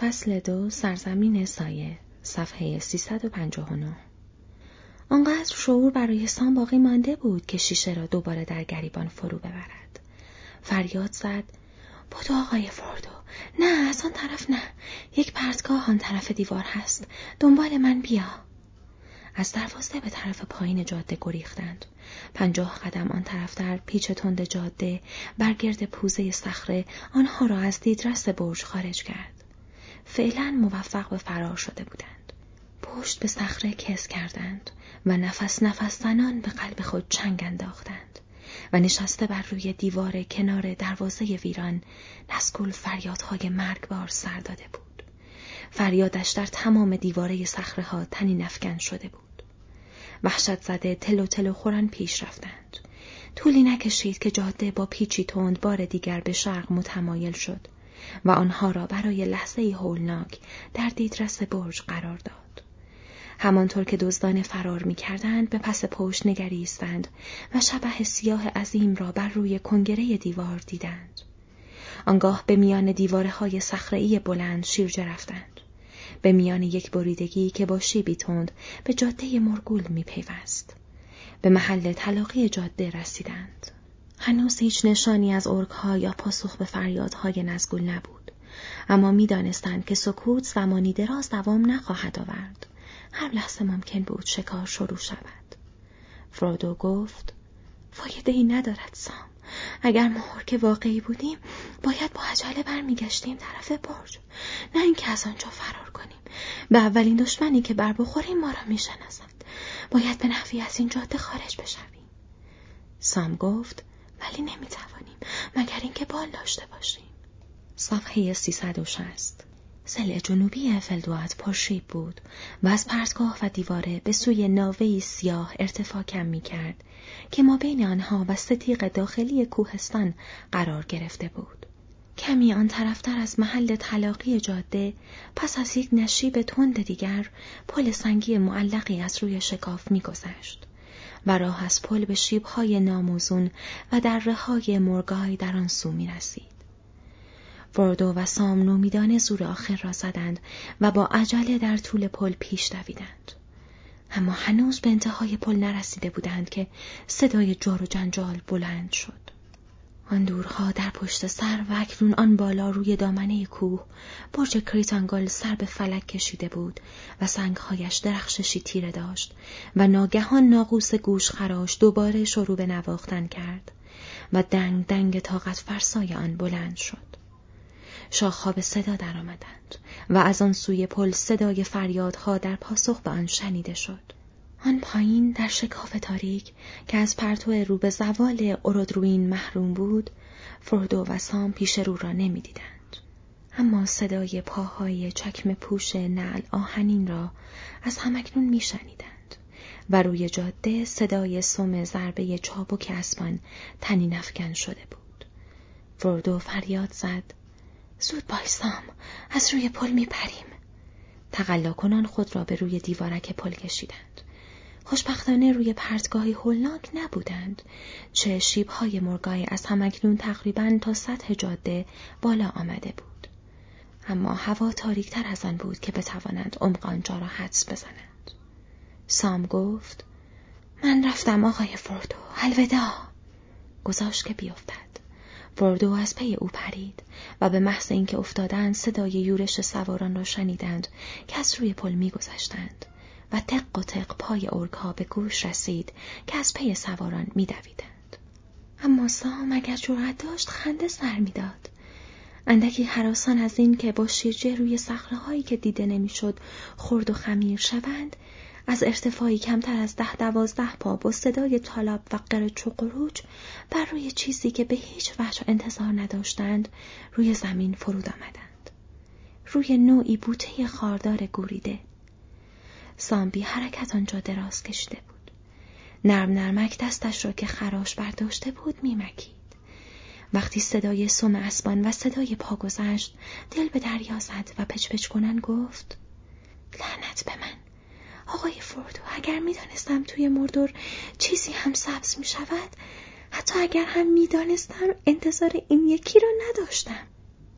فصل دو سرزمین سایه صفحه 359 آنقدر شعور برای سام باقی مانده بود که شیشه را دوباره در گریبان فرو ببرد. فریاد زد بدو آقای فردو نه از آن طرف نه. یک پرتگاه آن طرف دیوار هست. دنبال من بیا. از دروازه به طرف پایین جاده گریختند. پنجاه قدم آن طرف در پیچ تند جاده برگرد پوزه صخره آنها را از دیدرس برج خارج کرد. فعلا موفق به فرار شده بودند پشت به صخره کس کردند و نفس نفس زنان به قلب خود چنگ انداختند و نشسته بر روی دیوار کنار دروازه ویران نسکول فریادهای مرگبار سر داده بود. فریادش در تمام دیواره صخره ها تنی نفکن شده بود. وحشت زده تلو تلو خورن پیش رفتند. طولی نکشید که جاده با پیچی تند بار دیگر به شرق متمایل شد و آنها را برای لحظه هولناک در دیدرس برج قرار داد. همانطور که دزدان فرار می کردند به پس پشت نگریستند و شبه سیاه عظیم را بر روی کنگره دیوار دیدند. آنگاه به میان دیواره های صخره‌ای بلند شیرجه رفتند. به میان یک بریدگی که با شیبی تند به جاده مرگول می پیوست. به محل تلاقی جاده رسیدند. هنوز هیچ نشانی از ارکها یا پاسخ به فریادهای نزگول نبود. اما می‌دانستند که سکوت زمانی دراز دوام نخواهد آورد. هر لحظه ممکن بود شکار شروع شود. فرودو گفت فایده ای ندارد سام. اگر ما که واقعی بودیم باید با عجله برمیگشتیم طرف برج نه اینکه از آنجا فرار کنیم به اولین دشمنی که بر بخوریم ما را می‌شناسد باید به نحوی از این جاده خارج بشویم سام گفت ولی نمی‌توانیم مگر اینکه بال داشته باشیم. صفحه 360 سل جنوبی فلدوات پرشیب بود و از پرتگاه و دیواره به سوی ناوهی سیاه ارتفاع کم می کرد که ما بین آنها و ستیق داخلی کوهستان قرار گرفته بود. کمی آن طرفتر از محل تلاقی جاده پس از یک نشیب تند دیگر پل سنگی معلقی از روی شکاف میگذشت. و راه از پل به شیبهای ناموزون و در های مرگای در آن سو می رسید. فردو و سام نومیدان زور آخر را زدند و با عجله در طول پل پیش دویدند. اما هنوز به انتهای پل نرسیده بودند که صدای جار و جنجال بلند شد. آن دورها در پشت سر و اکنون آن بالا روی دامنه کوه برج کریتانگل سر به فلک کشیده بود و سنگهایش درخششی تیره داشت و ناگهان ناقوس گوش خراش دوباره شروع به نواختن کرد و دنگ دنگ طاقت فرسای آن بلند شد. شاخها به صدا درآمدند و از آن سوی پل صدای فریادها در پاسخ به آن شنیده شد. آن پایین در شکاف تاریک که از پرتو رو به زوال اورودروین محروم بود، فردو و سام پیش رو را نمی‌دیدند. اما صدای پاهای چکم پوش نعل آهنین را از همکنون میشنیدند و روی جاده صدای سم ضربه چابک اسبان تنی نفکن شده بود. فردو فریاد زد زود بایستام از روی پل میپریم تقلا کنان خود را به روی دیوارک پل کشیدند خوشبختانه روی پرتگاهی هولناک نبودند. چه شیبهای مرگای از همکنون تقریبا تا سطح جاده بالا آمده بود. اما هوا تاریکتر از آن بود که بتوانند عمق آنجا را حدس بزنند. سام گفت من رفتم آقای فردو الوداع. گذاشت که بیفتد. فردو از پی او پرید و به محض اینکه افتادند صدای یورش سواران را شنیدند که از روی پل میگذشتند. و تق و تق پای ارگها به گوش رسید که از پی سواران میدویدند اما سام اگر جرأت داشت خنده سر می‌داد اندکی حراسان از این که با شیرجه روی صخرههایی که دیده نمی‌شد خرد و خمیر شوند از ارتفاعی کمتر از ده دوازده پا با صدای طالب و قر چقروج بر روی چیزی که به هیچ وجه انتظار نداشتند روی زمین فرود آمدند. روی نوعی بوته خاردار گوریده. سامبی حرکت آنجا دراز کشیده بود. نرم نرمک دستش را که خراش برداشته بود میمکید. وقتی صدای سم اسبان و صدای پا گذشت دل به دریا زد و پچ پچ کنن گفت لعنت به من آقای فردو اگر می‌دانستم توی مردور چیزی هم سبز می شود حتی اگر هم می‌دانستم انتظار این یکی را نداشتم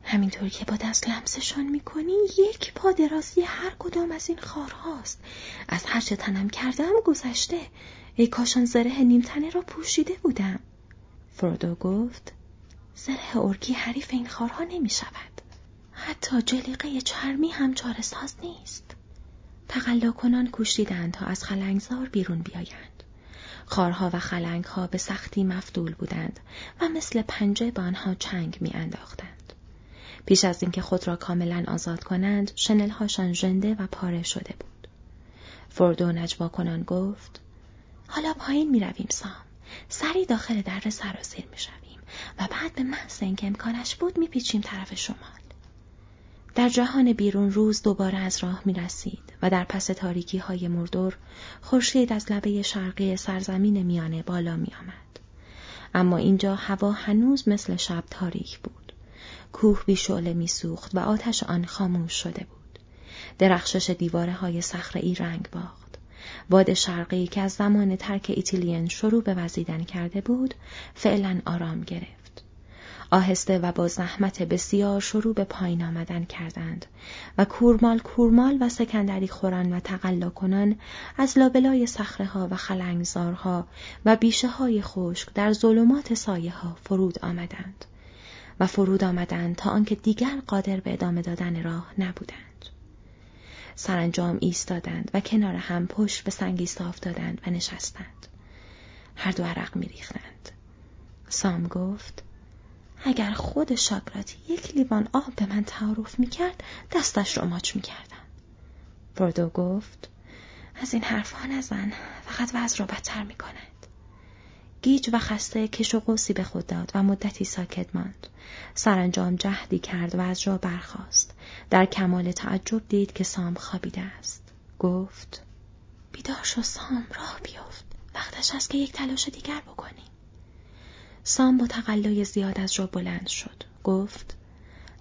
همینطور که با دست لمسشان می‌کنی یک پا درازی هر کدام از این خارهاست. از هرچه تنم کردم گذشته. ای کاشان زره نیمتنه را پوشیده بودم. فرودو گفت زره ارکی حریف این خارها نمی شود حتی جلیقه چرمی هم چاره ساز نیست. تقلا کنان کوشیدند تا از خلنگزار بیرون بیایند. خارها و خلنگها به سختی مفتول بودند و مثل پنجه به آنها چنگ میانداختند. پیش از اینکه خود را کاملا آزاد کنند شنلهاشان ژنده و پاره شده بود فردو نجوا کنان گفت حالا پایین می رویم سام سری داخل در سرازیر می شویم و بعد به محض اینکه امکانش بود می پیچیم طرف شمال در جهان بیرون روز دوباره از راه می رسید و در پس تاریکی های مردور خورشید از لبه شرقی سرزمین میانه بالا می آمد. اما اینجا هوا هنوز مثل شب تاریک بود. کوه بی شعله می سوخت و آتش آن خاموش شده بود. درخشش دیواره های ای رنگ باخت. باد شرقی که از زمان ترک ایتیلین شروع به وزیدن کرده بود، فعلا آرام گرفت. آهسته و با زحمت بسیار شروع به پایین آمدن کردند و کورمال کورمال و سکندری خوران و تقلا کنان از لابلای سخره ها و خلنگزارها و بیشه های خشک در ظلمات سایه ها فرود آمدند و فرود آمدند تا آنکه دیگر قادر به ادامه دادن راه نبودند. سرانجام ایستادند و کنار هم پشت به سنگی صاف دادند و نشستند. هر دو عرق میریختند. سام گفت اگر خود شاگراتی یک لیوان آب به من تعارف می‌کرد دستش رو ماچ می‌کردم. بردو گفت از این حرفها نزن فقط وضع را بدتر می‌کند. گیج و خسته کش و قوسی به خود داد و مدتی ساکت ماند. سرانجام جهدی کرد و از جا برخاست. در کمال تعجب دید که سام خوابیده است. گفت بیدار شو سام راه بیفت. وقتش است که یک تلاش دیگر بکنی. سام با تقلای زیاد از جا بلند شد. گفت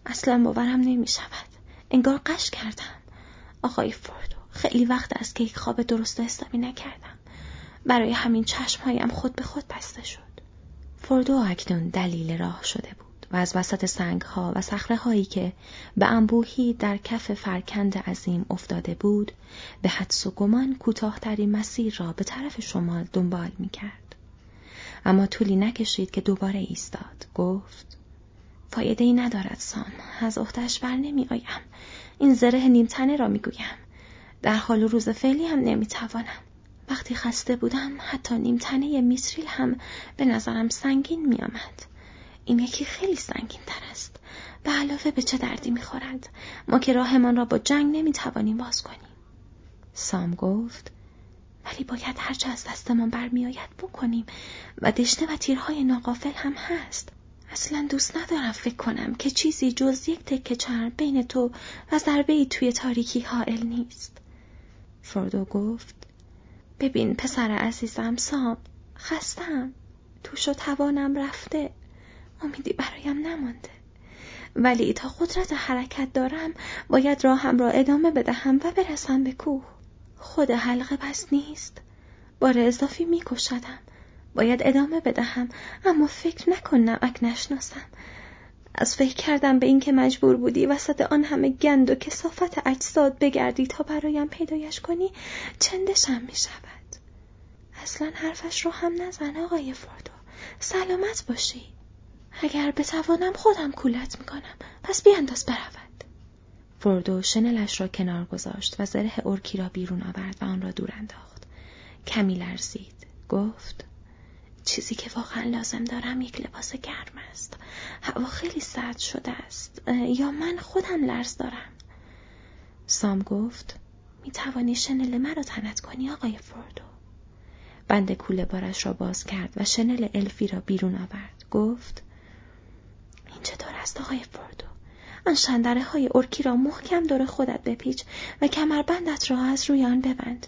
اصلا باورم نمی شود. انگار قش کردم. آقای فوردو خیلی وقت است که یک خواب درست و حسابی نکردم. برای همین چشمهایم خود به خود بسته شد. فوردو اکنون دلیل راه شده بود و از وسط سنگ ها و سخره هایی که به انبوهی در کف فرکند عظیم افتاده بود به حدس و گمان کوتاهترین مسیر را به طرف شمال دنبال می کرد. اما طولی نکشید که دوباره ایستاد. گفت فایده ای ندارد سام. از اختش بر نمی آیم این زره نیمتنه را می‌گویم. در حال روز فعلی هم نمی‌توانم. وقتی خسته بودم حتی نیمتنه میسریل هم به نظرم سنگین میآمد. این یکی خیلی سنگین تر است. به علاوه به چه دردی می‌خورد؟ ما که راهمان را با جنگ نمی‌توانیم باز کنیم. سام گفت ولی باید هرچه از دستمان برمیآید بکنیم و دشته و تیرهای ناقافل هم هست. اصلا دوست ندارم فکر کنم که چیزی جز یک تکه چرم بین تو و ضربه ای توی تاریکی حائل نیست. فردو گفت ببین پسر عزیزم سام خستم. توش و توانم رفته. امیدی برایم نمانده. ولی تا قدرت حرکت دارم باید راهم را ادامه بدهم و برسم به کوه. خود حلقه بس نیست. بار اضافی میکشدم. باید ادامه بدهم اما فکر نکنم اک نشناسم از فکر کردم به اینکه مجبور بودی وسط آن همه گند و کسافت اجساد بگردی تا برایم پیدایش کنی چندشم می شود اصلا حرفش رو هم نزن آقای فردو سلامت باشی اگر بتوانم خودم کولت می‌کنم پس بیانداز برود فردو شنلش را کنار گذاشت و زره ارکی را بیرون آورد و آن را دور انداخت. کمی لرزید. گفت چیزی که واقعا لازم دارم یک لباس گرم است. هوا خیلی سرد شده است. یا من خودم لرز دارم. سام گفت می توانی شنل مرا تنت کنی آقای فردو. بند کوله بارش را باز کرد و شنل الفی را بیرون آورد. گفت این چطور است آقای فردو؟ آن شندره های ارکی را محکم دور خودت بپیچ و کمربندت را از روی آن ببند.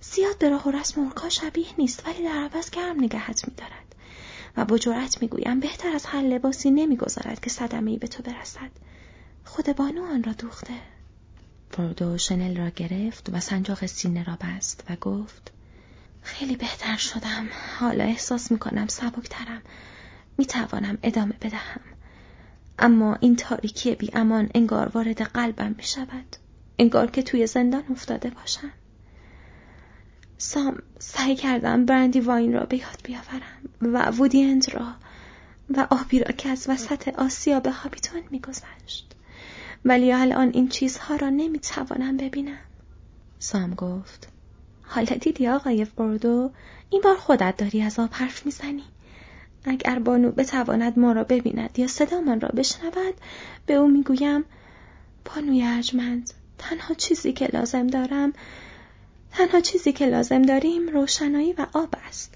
زیاد به راه و رسم شبیه نیست ولی در عوض گرم نگهت میدارد. و با جرأت می‌گویم بهتر از هر لباسی نمی‌گذارد که صدمه ای به تو برسد. خود بانو آن را دوخته. فردو شنل را گرفت و سنجاق سینه را بست و گفت خیلی بهتر شدم. حالا احساس می‌کنم سبکترم. می‌توانم ادامه بدهم. اما این تاریکی بی امان انگار وارد قلبم می شود. انگار که توی زندان افتاده باشم. سام سعی کردم برندی واین را به یاد بیاورم و وودیند را و آبی را که از وسط آسیا به هابیتون میگذشت. ولی الان این چیزها را نمی‌توانم ببینم. سام گفت حالا دیدی آقای بردو این بار خودت داری از آب حرف می‌زنی. اگر بانو بتواند ما را ببیند یا صدامان را بشنود به او می‌گویم بانوی ارجمند تنها چیزی که لازم دارم تنها چیزی که لازم داریم روشنایی و آب است.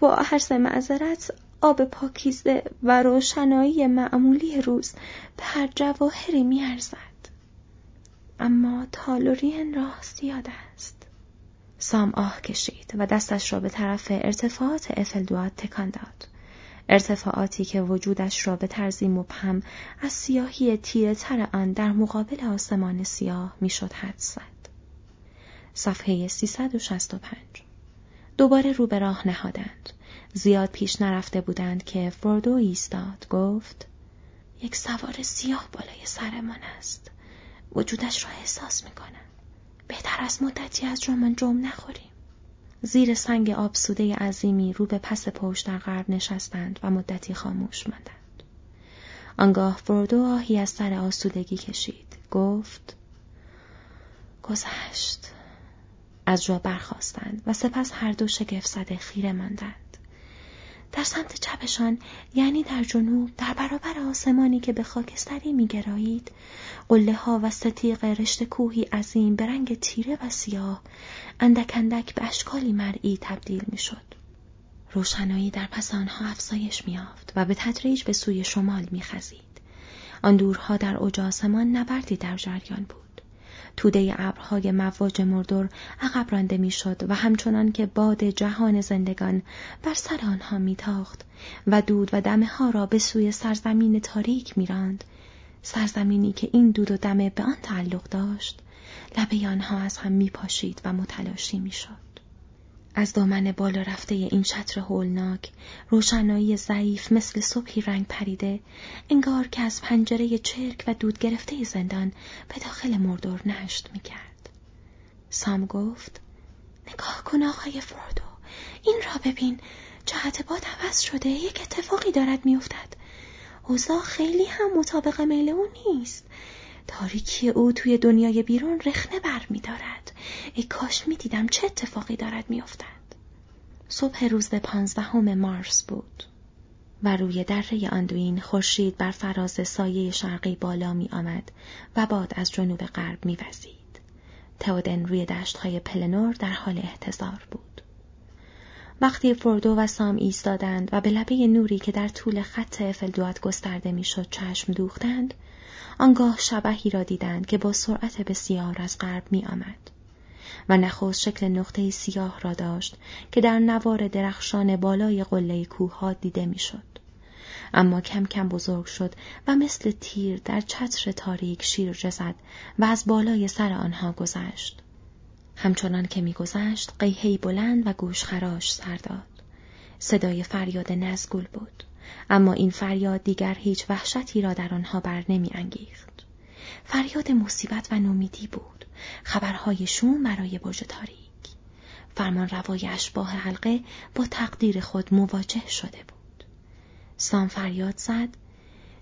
با عرض معذرت آب پاکیزه و روشنایی معمولی روز به هر جواهری میارزد. اما تالورین راه زیاد است. سام آه کشید و دستش را به طرف ارتفاعات افلدوات تکان داد. ارتفاعاتی که وجودش را به طرزی مبهم از سیاهی تیره تر آن در مقابل آسمان سیاه می‌شد حد زد. صفحه 365 دوباره رو به راه نهادند. زیاد پیش نرفته بودند که فردو ایستاد گفت یک سوار سیاه بالای سرمان است. وجودش را احساس می‌کنم. بهتر از مدتی از جرمان جمع نخوریم. زیر سنگ آبسوده عظیمی رو به پس پشت در غرب نشستند و مدتی خاموش ماندند. آنگاه فردو آهی از سر آسودگی کشید. گفت گذشت. از جا برخواستند و سپس هر دو شگفت زده خیره ماندند. در سمت چپشان یعنی در جنوب در برابر آسمانی که به خاکستری میگرایید قله ها و ستیق رشته کوهی عظیم به رنگ تیره و سیاه اندک اندک به اشکالی مرئی تبدیل می‌شد. روشنایی در پس آنها افزایش میافت و به تدریج به سوی شمال میخزید. آن دورها در اوج آسمان نبردی در جریان بود. توده ابرهای مواج مردور عقب رانده می‌شد و همچنان که باد جهان زندگان بر سر آنها میتاخت و دود و دمه ها را به سوی سرزمین تاریک میراند. سرزمینی که این دود و دمه به آن تعلق داشت لبه آنها از هم میپاشید و متلاشی می‌شد. از دامن بالا رفته این شطر هولناک روشنایی ضعیف مثل صبحی رنگ پریده انگار که از پنجره چرک و دود گرفته زندان به داخل مردور نشت می‌کرد. سام گفت نگاه کن آقای فردو این را ببین جهت باد عوض شده یک اتفاقی دارد میافتد. اوضاع خیلی هم مطابق میل او نیست. تاریکی او توی دنیای بیرون رخنه بر می دارد. ای کاش می دیدم چه اتفاقی دارد می افتد. صبح روز پانزدهم مارس بود و روی دره آندوین خورشید بر فراز سایه شرقی بالا می آمد و باد از جنوب غرب می وزید. تودن روی دشتهای پلنور در حال احتضار بود. وقتی فردو و سام ایستادند و به لبه نوری که در طول خط افلدوات گسترده می‌شد چشم دوختند آنگاه شبهی را دیدند که با سرعت بسیار از غرب می آمد. و نخست شکل نقطه سیاه را داشت که در نوار درخشان بالای قله کوه دیده می‌شد. اما کم کم بزرگ شد و مثل تیر در چتر تاریک شیر زد و از بالای سر آنها گذشت. همچنان که میگذشت قیهی بلند و گوشخراش سر داد. صدای فریاد نزگول بود. اما این فریاد دیگر هیچ وحشتی را در آنها بر نمی انگیخت. فریاد مصیبت و نومیدی بود. خبرهای شوم برای برج تاریک. فرمان روای اشباه حلقه با تقدیر خود مواجه شده بود. سام فریاد زد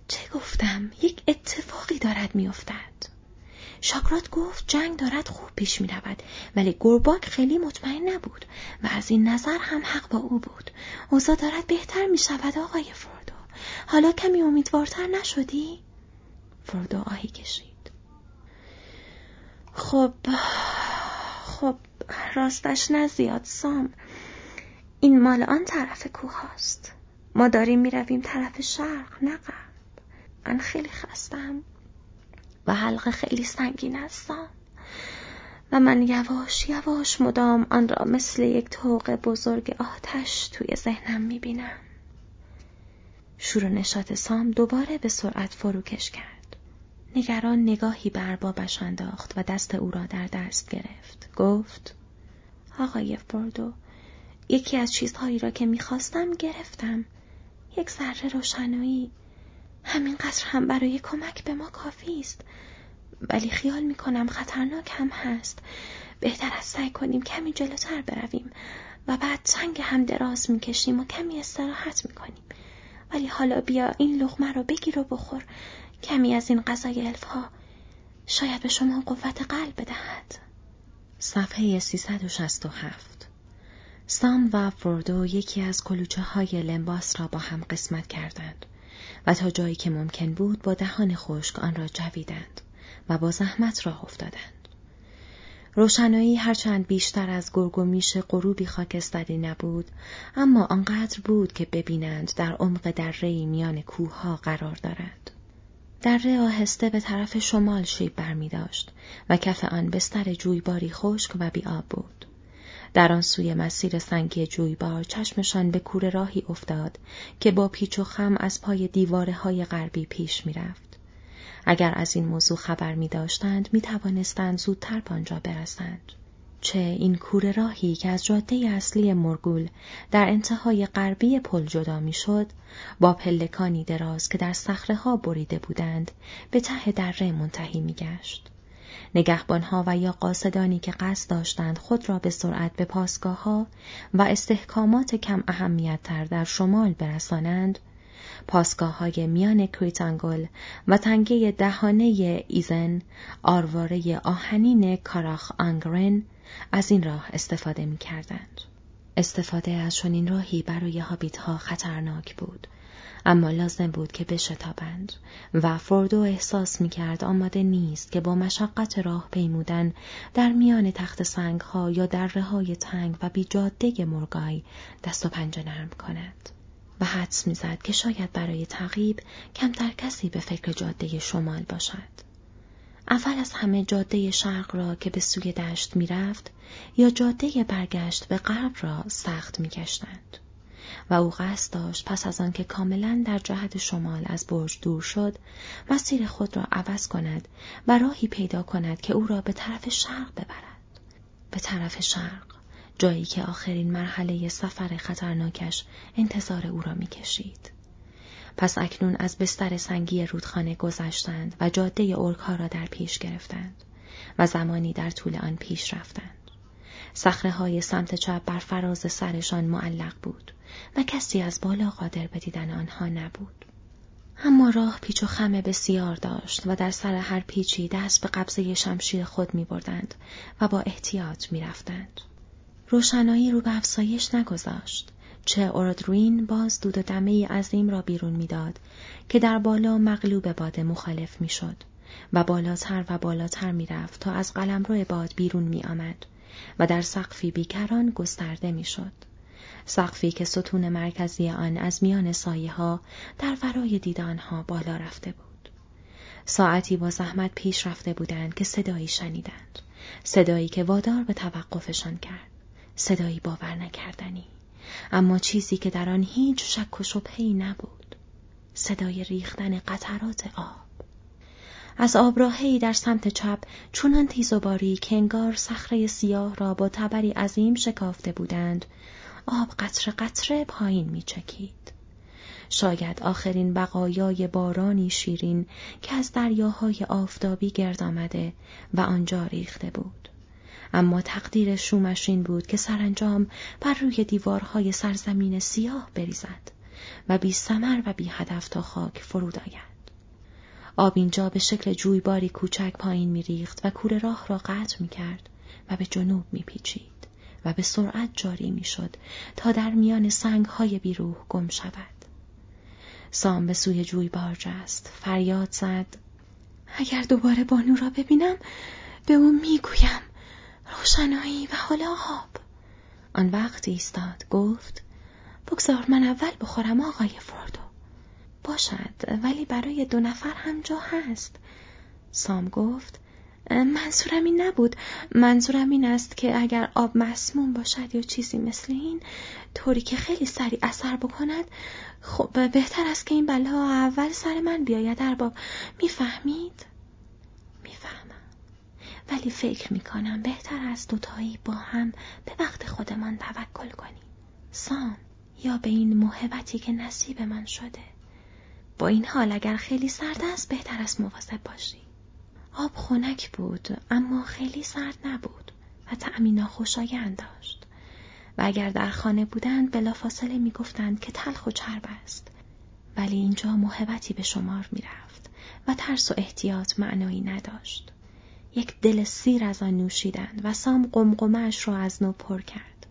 چه گفتم؟ یک اتفاقی دارد میافتد. شاکرات گفت جنگ دارد خوب پیش می رود ولی گرباک خیلی مطمئن نبود و از این نظر هم حق با او بود. اوضاع دارد بهتر می شود آقای فردو. حالا کمی امیدوارتر نشدی؟ فردو آهی کشید. خب خب راستش نزیاد سام این مال آن طرف کوه هست. ما داریم می رویم طرف شرق نه من خیلی خستم و حلقه خیلی سنگین هستم و من یواش یواش مدام آن را مثل یک توق بزرگ آتش توی ذهنم می بینم. شور و نشات سام دوباره به سرعت فروکش کرد. نگران نگاهی بر اربابش انداخت و دست او را در دست گرفت. گفت آقای فوردو یکی از چیزهایی را که می‌خواستم گرفتم. یک ذره روشنایی همین قصر هم برای کمک به ما کافی است. ولی خیال می کنم خطرناک هم هست. بهتر از سعی کنیم کمی جلوتر برویم و بعد سنگ هم دراز می‌کشیم و کمی استراحت می‌کنیم. ولی حالا بیا این لغمه رو بگیر و بخور. کمی از این غذای الف ها شاید به شما قوت قلب بدهد. صفحه 367 سام و فوردو یکی از کلوچه های لمباس را با هم قسمت کردند. و تا جایی که ممکن بود با دهان خشک آن را جویدند و با زحمت راه افتادند. روشنایی هرچند بیشتر از گرگ و میش غروبی خاکستری نبود اما آنقدر بود که ببینند در عمق درهای میان کوهها قرار دارد. دره آهسته به طرف شمال شیب برمی داشت و کف آن بستر جویباری خشک و بیاب بود. در آن سوی مسیر سنگی جویبار چشمشان به کوره راهی افتاد که با پیچ و خم از پای دیواره های غربی پیش می‌رفت. اگر از این موضوع خبر می داشتند می توانستند زودتر پانجا برسند. چه این کوره راهی که از جاده اصلی مرگول در انتهای غربی پل جدا می‌شد با پلکانی دراز که در صخره ها بریده بودند به ته دره منتهی میگشت نگهبانها و یا قاصدانی که قصد داشتند خود را به سرعت به پاسگاه ها و استحکامات کم اهمیت تر در شمال برسانند پاسگاه های میان کریتانگل و تنگه دهانه ایزن آرواره آهنین کاراخ آنگرن از این راه استفاده می کردند. استفاده از چنین راهی برای هابیت ها خطرناک بود اما لازم بود که بشتابند و فوردو احساس می کرد آماده نیست که با مشقت راه پیمودن در میان تخت سنگ ها یا دره های تنگ و بی جاده مرگای دست و پنجه نرم کند. و حدس می‌زد که شاید برای تعقیب کمتر کسی به فکر جاده شمال باشد. اول از همه جاده شرق را که به سوی دشت می‌رفت یا جاده برگشت به غرب را سخت میگشتند و او قصد داشت پس از آنکه کاملا در جهت شمال از برج دور شد مسیر خود را عوض کند و راهی پیدا کند که او را به طرف شرق ببرد به طرف شرق جایی که آخرین مرحله سفر خطرناکش انتظار او را می‌کشید پس اکنون از بستر سنگی رودخانه گذشتند و جاده ارکها را در پیش گرفتند و زمانی در طول آن پیش رفتند. سخره های سمت چپ بر فراز سرشان معلق بود و کسی از بالا قادر به دیدن آنها نبود. اما راه پیچ و خم بسیار داشت و در سر هر پیچی دست به قبضه شمشیر خود می بردند و با احتیاط می رفتند. روشنایی رو به افزایش نگذاشت. چه اورادروین باز دود و دمه عظیم را بیرون می‌داد که در بالا مغلوب باد مخالف می‌شد و بالاتر و بالاتر می‌رفت تا از قلمرو باد بیرون می آمد و در سقفی بیکران گسترده می‌شد. سقفی که ستون مرکزی آن از میان سایه ها در ورای دیدان ها بالا رفته بود. ساعتی با زحمت پیش رفته بودند که صدایی شنیدند. صدایی که وادار به توقفشان کرد. صدایی باور نکردنی. اما چیزی که در آن هیچ شک و شبهی نبود صدای ریختن قطرات آب از آبراهی در سمت چپ چونان تیز و باری که انگار صخره سیاه را با تبری عظیم شکافته بودند. آب قطره قطره پایین میچکید. شاید آخرین بقایای بارانی شیرین که از دریاهای آفتابی گرد آمده و آنجا ریخته بود. اما تقدیر شومش این بود که سرانجام بر روی دیوارهای سرزمین سیاه بریزد و بی سمر و بی هدف تا خاک فرود آید. آب اینجا به شکل جویباری کوچک پایین میریخت و کوره راه را قطع می کرد و به جنوب می پیچید و به سرعت جاری می شد تا در میان سنگ های بیروح گم شود. سام به سوی جویبار جست. فریاد زد. اگر دوباره بانو را ببینم به او می‌گویم روشنایی و حالا آب. آن وقت ایستاد. گفت بگذار من اول بخورم آقای فوردو باشد ولی برای دو نفر هم جا هست. سام گفت منظورم این نبود. منظورم این است که اگر آب مسموم باشد یا چیزی مثل این طوری که خیلی سریع اثر بکند خب بهتر است که این بلا اول سر من بیاید. ارباب می‌فهمید؟ ولی فکر می‌کنم بهتر است دوتایی با هم به وقت خودمان توکل کنیم. سام یا به این محبتی که نصیب من شده. با این حال اگر خیلی سرد است بهتر است مواظب باشی. آب خنک بود اما خیلی سرد نبود و تعمی ناخوشایند داشت. و اگر در خانه بودند بلافاصله می‌گفتند که تلخ و چرب است. ولی اینجا محبتی به شمار می‌رفت و ترس و احتیاط معنایی نداشت. یک دل سیر از آن نوشیدند و سام قمقمش را از نو پر کرد.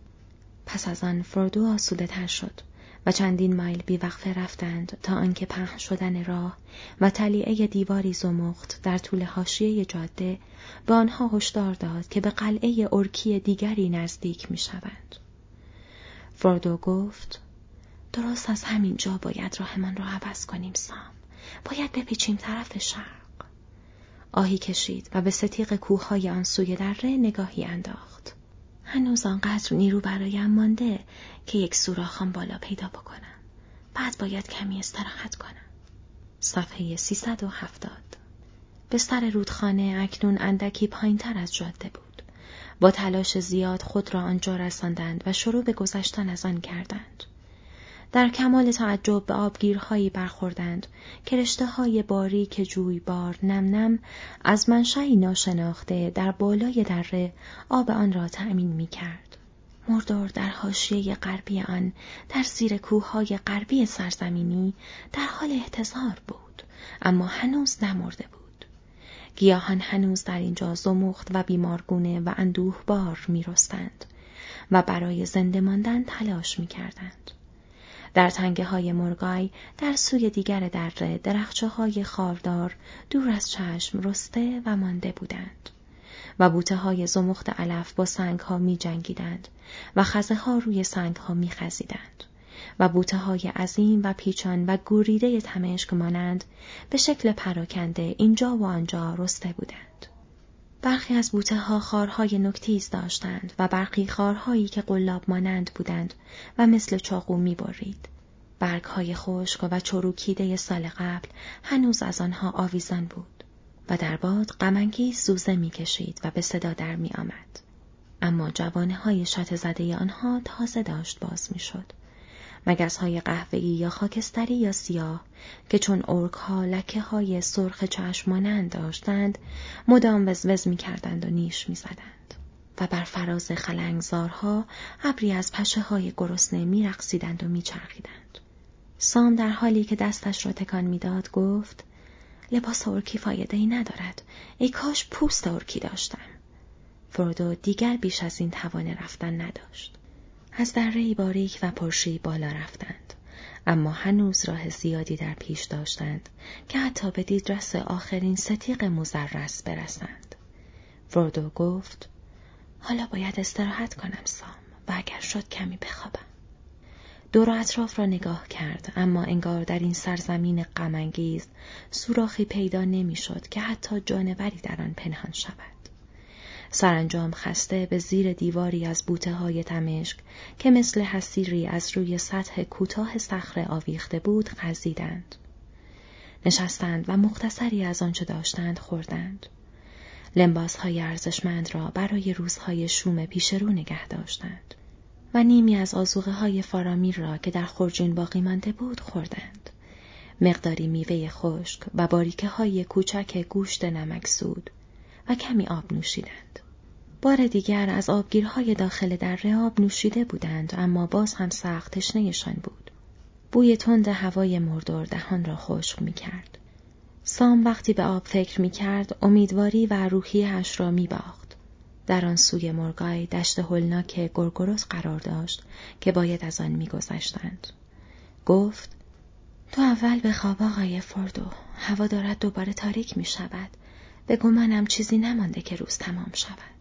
پس از آن فردو آسوده تر شد. و چندین مایل بیوقفه رفتند تا آنکه پهن شدن راه و تلیعه دیواری زمخت در طول حاشیه جاده به آنها هشدار داد که به قلعه ارکی دیگری نزدیک می‌شوند. فردو گفت درست از همین جا باید راهمان را عوض کنیم سام. باید بپیچیم طرف شرق. آهی کشید و به ستیق کوههای آن سوی دره نگاهی انداخت. هنوز آنقدر نیرو برایم مانده که یک سوراخان بالا پیدا بکنم. بعد باید کمی استراحت کنم. صفحه 370 به سر رودخانه اکنون اندکی پایین تر از جاده بود. با تلاش زیاد خود را آنجا رساندند و شروع به گذشتن از آن کردند. در کمال تعجب به آبگیرهایی برخوردند که رشته های باریک جویبار نم نم از منشعی ناشناخته در بالای دره آب آن را تأمین می کرد. مردور در حاشیه غربی آن در زیر کوههای غربی سرزمینی در حال احتضار بود اما هنوز نمرده بود. گیاهان هنوز در اینجا زمخت و بیمارگونه و اندوهبار می رستند و برای زنده ماندن تلاش می کردند. در تنگه های مرگای در سوی دیگر دره درخچه های خاردار دور از چشم رسته و مانده بودند. و بوته های زمخت علف با سنگ ها می جنگیدند و خزه ها روی سنگ ها می خزیدند. و بوته های عظیم و پیچان و گوریده تمشک مانند به شکل پراکنده اینجا و آنجا رسته بودند. برخی از بوته ها خارهای نکتیز داشتند و برخی خارهایی که قلاب مانند بودند و مثل چاقو می برید. برگ های خشک و چروکیده سال قبل هنوز از آنها آویزان بود و در باد غمانگیز سوزه می کشید و به صدا در می آمد. اما جوانه های شت زده آنها تازه داشت باز می شد. مگس های قهوه‌ای یا خاکستری یا سیاه که چون ارک ها لکه های سرخ چشمانند داشتند مدام وزوز می کردند و نیش می زدند. و بر فراز خلنگزارها ابری از پشه های گرسنه می رقصیدند و می چرخیدند. سام در حالی که دستش را تکان می‌داد گفت لباس ارکی فایده ای ندارد ای کاش پوست ارکی داشتم فرودو دیگر بیش از این توان رفتن نداشت از دره باریک و پرشی بالا رفتند. اما هنوز راه زیادی در پیش داشتند که حتی به دیدرس آخرین ستیق مزرس برسند. فردو گفت حالا باید استراحت کنم سام و اگر شد کمی بخوابم. دور اطراف را نگاه کرد اما انگار در این سرزمین غمانگیز سوراخی پیدا نمی‌شد که حتی جانوری در آن پنهان شود. سرانجام خسته به زیر دیواری از بوته های تمشک که مثل حسیری از روی سطح کوتاه صخره آویخته بود خزیدند. نشستند و مختصری از آنچه داشتند خوردند. لنباس های ارزشمند را برای روزهای شوم پیش رو نگه داشتند. و نیمی از آزوغه های فارامیر را که در خورجین باقی مانده بود خوردند. مقداری میوه خشک و باریکه های کوچک گوشت نمکسود و کمی آب نوشیدند. بار دیگر از آبگیرهای داخل دره آب نوشیده بودند اما باز هم سخت تشنهشان بود. بوی تند هوای مردور دهان را خشک می کرد. سام وقتی به آب فکر می کرد امیدواری و روحیهاش را می باخت. در آن سوی مرگای دشت هلناک گرگروس قرار داشت که باید از آن میگذشتند گفت تو اول به خواب آقای فردو هوا دارد دوباره تاریک می شود به گمانم چیزی نمانده که روز تمام شود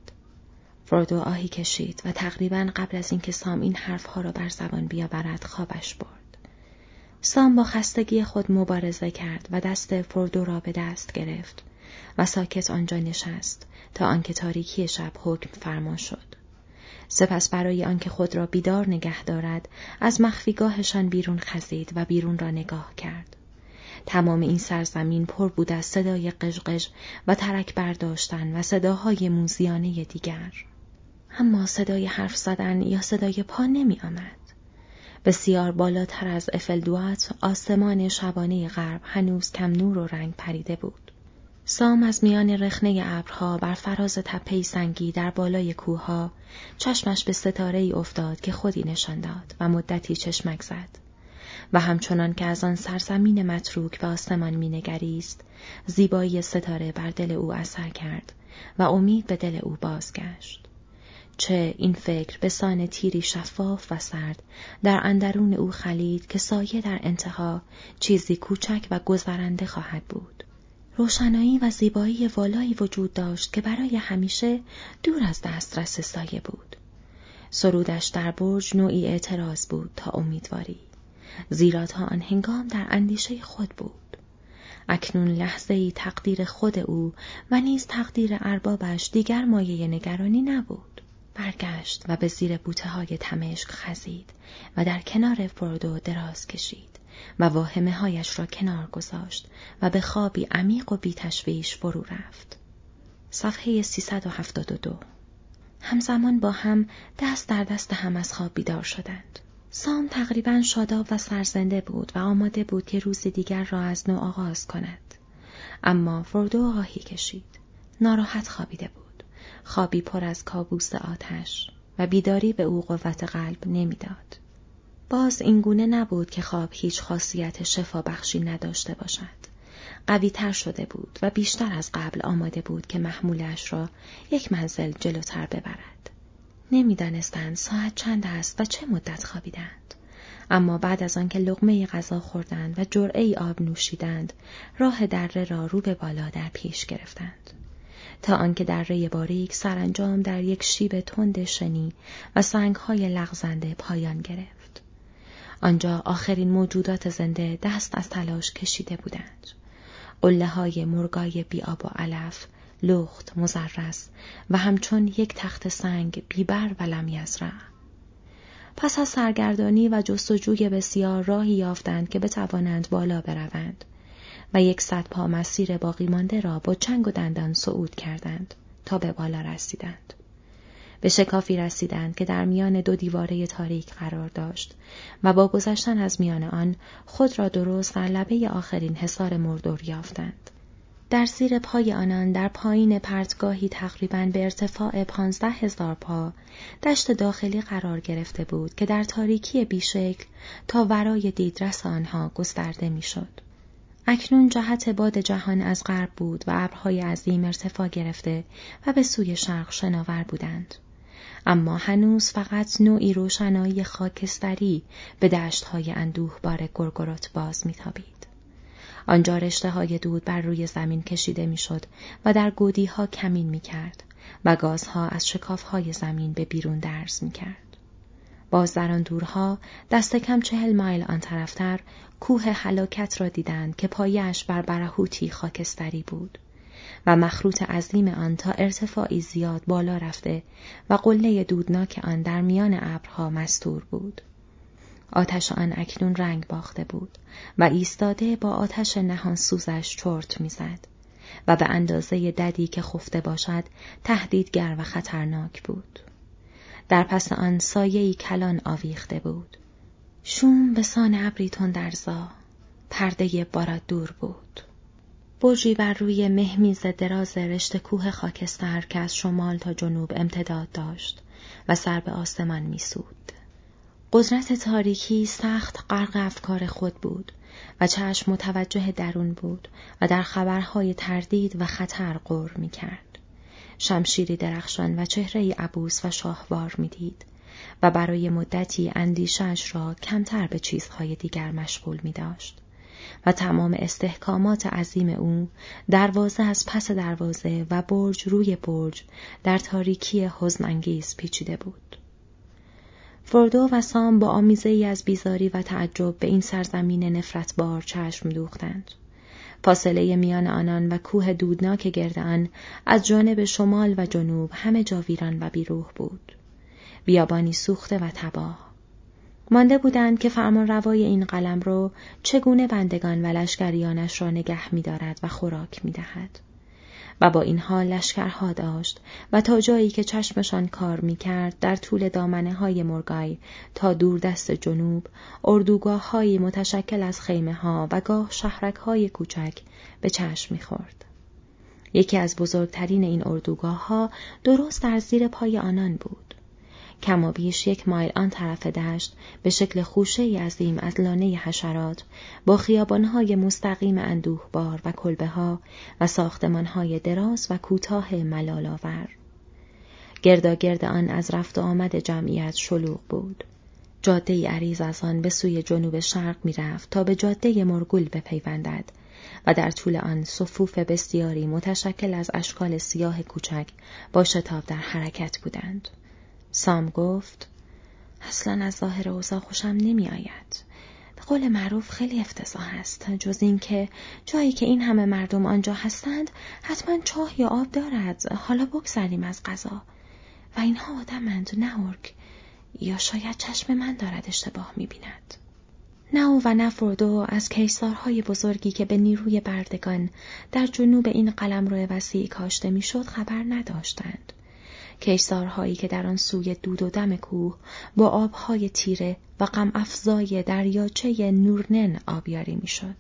فردو آهی کشید و تقریبا قبل از اینکه سام این حرفها را بر زبان بیاورد خوابش برد سام با خستگی خود مبارزه کرد و دست فردو را به دست گرفت و ساکت آنجا نشست تا آنکه تاریکی شب حکم فرما شد. سپس برای آنکه خود را بیدار نگه دارد از مخفیگاهشان بیرون خزید و بیرون را نگاه کرد. تمام این سرزمین پر بود از صدای قژقژ و ترک برداشتن و صداهای موزیانه دیگر. اما صدای حرف زدن یا صدای پا نمی آمد. بسیار بالاتر از افلدوات آسمان شبانه غرب هنوز کم نور و رنگ پریده بود. سام از میان رخنه ابرها بر فراز تپه سنگی در بالای کوهها چشمش به ستاره ای افتاد که خودی نشان داد و مدتی چشمک زد و همچنان که از آن سرزمین متروک به آسمان مینگریست زیبایی ستاره بر دل او اثر کرد و امید به دل او بازگشت چه این فکر به سان تیری شفاف و سرد در اندرون او خلید که سایه در انتها چیزی کوچک و گذرنده خواهد بود روشنایی و زیبایی والایی وجود داشت که برای همیشه دور از دسترس سایه بود. سرودش در برج نوعی اعتراض بود تا امیدواری. زیرا تا آن هنگام در اندیشه خود بود. اکنون لحظه ای تقدیر خود او و نیز تقدیر اربابش دیگر مایه نگرانی نبود. برگشت و به زیر بوته های تمشک خزید و در کنار فردو دراز کشید. و واهمه هایش را کنار گذاشت و به خوابی عمیق و بیتشویش فرو رفت. صفحه 372 همزمان با هم دست در دست هم از خواب بیدار شدند. سام تقریبا شاداب و سرزنده بود و آماده بود که روز دیگر را از نو آغاز کند. اما فردو آهی کشید. ناراحت خوابیده بود. خوابی پر از کابوس آتش و بیداری به او قوت قلب نمی‌داد. باز این گونه نبود که خواب هیچ خاصیت شفا بخشی نداشته باشد. قوی تر شده بود و بیشتر از قبل آماده بود که محمولش را یک منزل جلوتر ببرد. نمی‌دانستند ساعت چند است و چه مدت خوابیدند. اما بعد از آنکه لغمه غذا خوردند و جرعه آب نوشیدند، راه دره را رو به بالا در پیش گرفتند. تا آنکه دره باریک سرانجام در یک شیب تند شنی و سنگهای لغزنده پایان گرفت. آنجا آخرین موجودات زنده دست از تلاش کشیده بودند. قله های مرگای بیاب و علف، لخت، مزرس و همچون یک تخت سنگ بیبر و لمیزرع. پس از سرگردانی و جستجوی بسیار راهی یافتند که بتوانند بالا بروند و یک صد پا مسیر باقی مانده را با چنگ و دندان صعود کردند تا به بالا رسیدند. به شکافی رسیدند که در میان دو دیواره تاریک قرار داشت و با گذشتن از میان آن خود را درست در لبه آخرین حصار مردور یافتند. در زیر پای آنان در پایین پرتگاهی تقریبا به ارتفاع پانزده هزار پا دشت داخلی قرار گرفته بود که در تاریکی بیشکل تا ورای دیدرس آنها گسترده می‌شد. اکنون جهت باد جهان از غرب بود و ابرهای عظیم ارتفاع گرفته و به سوی شرق شناور بودند. اما هنوز فقط نوعی روشنایی خاکستری به دشتهای اندوه بار گرگرات باز میتابید. آنجا رشته های دود بر روی زمین کشیده می‌شد و در گودی ها کمین می کرد و گازها از شکاف های زمین به بیرون درز می کرد. باز در آن دورها دست کم چهل مایل آن طرفتر کوه حلاکت را دیدند که پایش بر برهوتی خاکستری بود. و مخروط عظیم آن تا ارتفاعی زیاد بالا رفته و قله دودناک آن در میان ابرها مستور بود. آتش آن اکنون رنگ باخته بود و ایستاده با آتش نهان سوزش چرت می‌زد و به اندازه ددی که خفته باشد تهدیدگر و خطرناک بود. در پس آن سایهی کلان آویخته بود. شوم به سان ابری درزا پرده بارا دور بود. برجی بر روی مهمیز دراز رشته کوه خاکستر که از شمال تا جنوب امتداد داشت و سر به آسمان میسود. قدرت تاریکی سخت غرق افکار خود بود و چشم متوجه درون بود و در خبرهای تردید و خطر غور می کرد. شمشیری درخشان و چهره عبوس و شاهوار می‌دید و برای مدتی اندیشش را کمتر به چیزهای دیگر مشغول می داشت. و تمام استحکامات عظیم او دروازه از پس دروازه و برج روی برج در تاریکی حزنانگیز پیچیده بود. فردو و سام با آمیزه ای از بیزاری و تعجب به این سرزمین نفرتبار چشم دوختند. فاصله میان آنان و کوه دودناک گرد آن از جانب شمال و جنوب همه جا ویران و بیروح بود. بیابانی سوخته و تباه. مانده بودند که فرمان روای این قلم رو چگونه بندگان و لشکریانش را نگه می دارد و خوراک می دهد. و با این حال لشکرها داشت و تا جایی که چشمشان کار می کرد در طول دامنه های مرگای تا دور دست جنوب اردوگاه های متشکل از خیمه ها و گاه شهرک های کوچک به چشم می خورد. یکی از بزرگترین این اردوگاه ها درست در زیر پای آنان بود. کما بیش یک مایل آن طرف دشت به شکل خوشه عظیم از لانه حشرات با خیابانهای مستقیم اندوهبار و کلبه ها و ساختمانهای دراز و کوتاه ملالاور. گرد آن از رفت و آمد جمعیت شلوغ بود. جاده عریض از آن به سوی جنوب شرق می رفت تا به جاده مرگول بپیوندد و در طول آن صفوف بسیاری متشکل از اشکال سیاه کوچک با شتاب در حرکت بودند. سام گفت اصلا از ظاهر اوضاع خوشم نمی آید. به قول معروف خیلی افتضاح است جز اینکه جایی که این همه مردم آنجا هستند حتما چاه یا آب دارد حالا بگذریم از غذا و اینها آدمند نه ارک یا شاید چشم من دارد اشتباه می بیند. او و نفردو از کیسارهای بزرگی که به نیروی بردگان در جنوب این قلم رو وسیع کاشته می‌شد خبر نداشتند. کیسارهایی که در آن سوی دود و دم کوه با آبهای تیره و غم افزای دریاچه نورنن آبیاری می‌شد.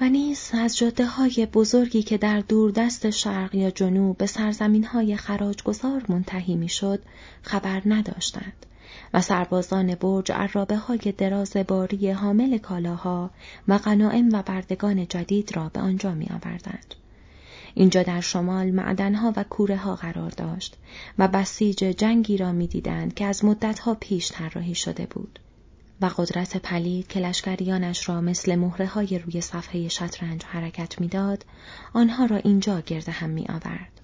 و نیز از جاده های بزرگی که در دور دست شرق یا جنوب به سرزمین های خراجگذار منتهی می‌شد خبر نداشتند و سربازان برج عرابه های دراز باری حامل کالاها و غنائم و بردگان جدید را به آنجا می آوردند. اینجا در شمال معدنها و کوره ها قرار داشت و بسیج جنگی را می‌دیدند که از مدتها پیش طراحی شده بود و قدرت پلید که لشکریانش را مثل مهره های روی صفحه شطرنج حرکت می‌داد آنها را اینجا گرد هم می آورد.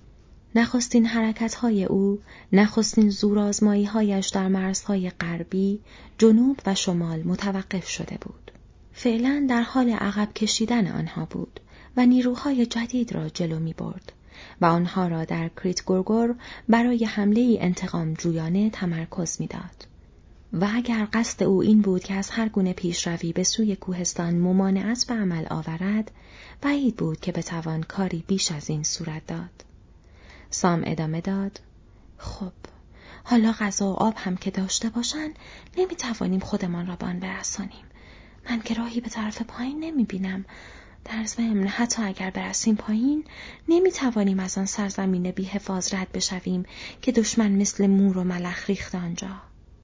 نخستین حرکت های او، نخستین زورازمایی هایش در مرزهای غربی، جنوب و شمال متوقف شده بود. فعلا در حال عقب کشیدن آنها بود. و نیروهای جدید را جلو می برد و آنها را در کریت گرگر برای حمله انتقام جویانه تمرکز می داد. و اگر قصد او این بود که از هر گونه پیشروی به سوی کوهستان ممانعت به عمل آورد بعید بود که بتوان کاری بیش از این صورت داد. سام ادامه داد خب حالا غذا و آب هم که داشته باشن نمی توانیم خودمان را به آن برسانیم. من که راهی به طرف پایین نمی بینم در ضمن حتی اگر برسیم پایین نمی توانیم از آن سرزمین بی حفاظ رد بشویم که دشمن مثل مور و ملخ ریخته آنجا.